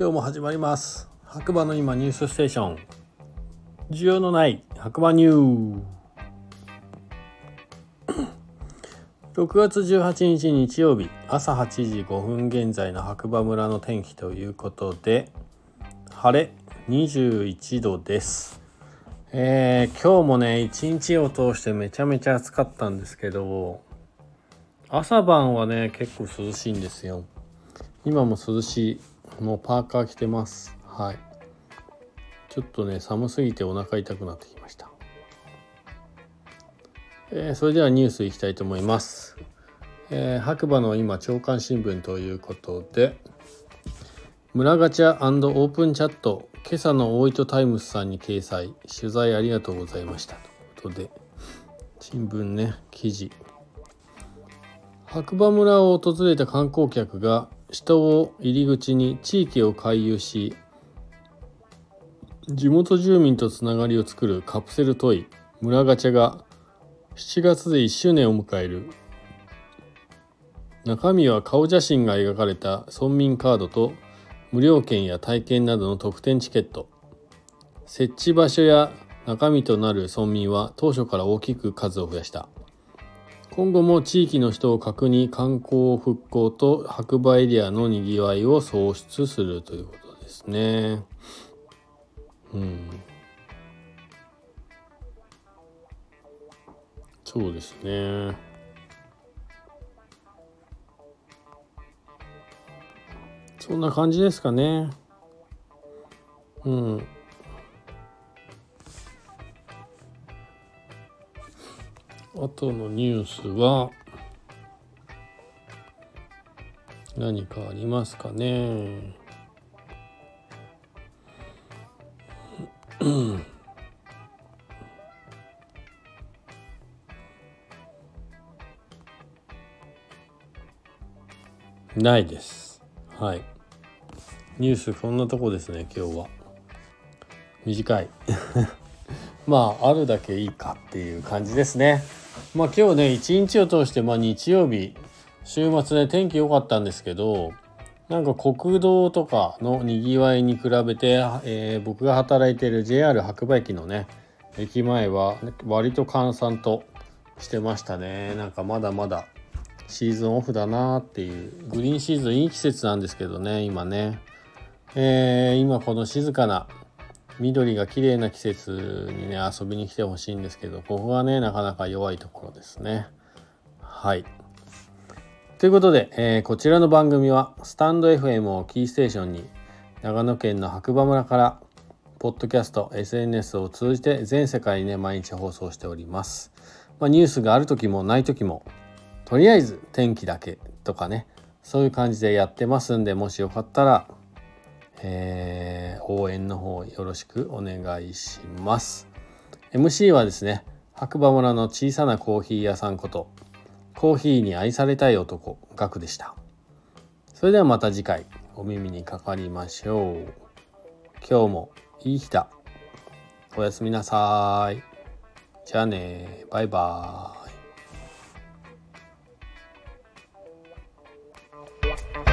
今日も始まります。白馬の今ニュースステーション。需要のない白馬ニュー。6月18日日曜日朝8時5分現在の白馬村の天気ということで晴れ21度です。えー、今日もね一日を通してめちゃめちゃ暑かったんですけど朝晩はね結構涼しいんですよ。今も涼しい。もうパーカー着てます。はい。ちょっとね寒すぎてお腹痛くなってきました、えー、それではニュースいきたいと思います、えー、白馬の今朝刊新聞ということで村ガチャオープンチャット今朝の大糸タイムスさんに掲載。取材ありがとうございました。ということで新聞ね記事。白馬村を訪れた観光客が下を入り口に地域を回遊し地元住民とつながりを作るカプセルトイ村ガチャが7月で1周年を迎える。中身は顔写真が描かれた村民カードと無料券や体験などの特典チケット。設置場所や中身となる村民は当初から大きく数を増やした。今後も地域の人を核に観光復興と白馬エリアのにぎわいを創出するということですね。うん。そうですね。そんな感じですかね。うん。あとのニュースは何かありますかね？ないです。はい。ニュースこんなとこですね、今日は。短い。まあ、あるだけいいかっていう感じですね。まあ今日ね一日を通してまあ日曜日週末ね天気良かったんですけどなんか国道とかのにぎわいに比べて、えー、僕が働いてる JR 白馬駅のね駅前は割と閑散としてましたね。なんかまだまだシーズンオフだなっていうグリーンシーズンいい季節なんですけどね今ね、えー、今この静かな緑が綺麗な季節にね遊びに来てほしいんですけどここがねなかなか弱いところですね。はい。ということで、えー、こちらの番組はスタンド FM をキーステーションに長野県の白馬村からポッドキャスト SNS を通じて全世界にね毎日放送しております、まあ、ニュースがある時もない時もとりあえず天気だけとかねそういう感じでやってますんでもしよかったらえー、応援の方よろしくお願いします。MC はですね、白馬村の小さなコーヒー屋さんこと、コーヒーに愛されたい男、ガクでした。それではまた次回、お耳にかかりましょう。今日もいい日だ。おやすみなさい。じゃあね、バイバーイ。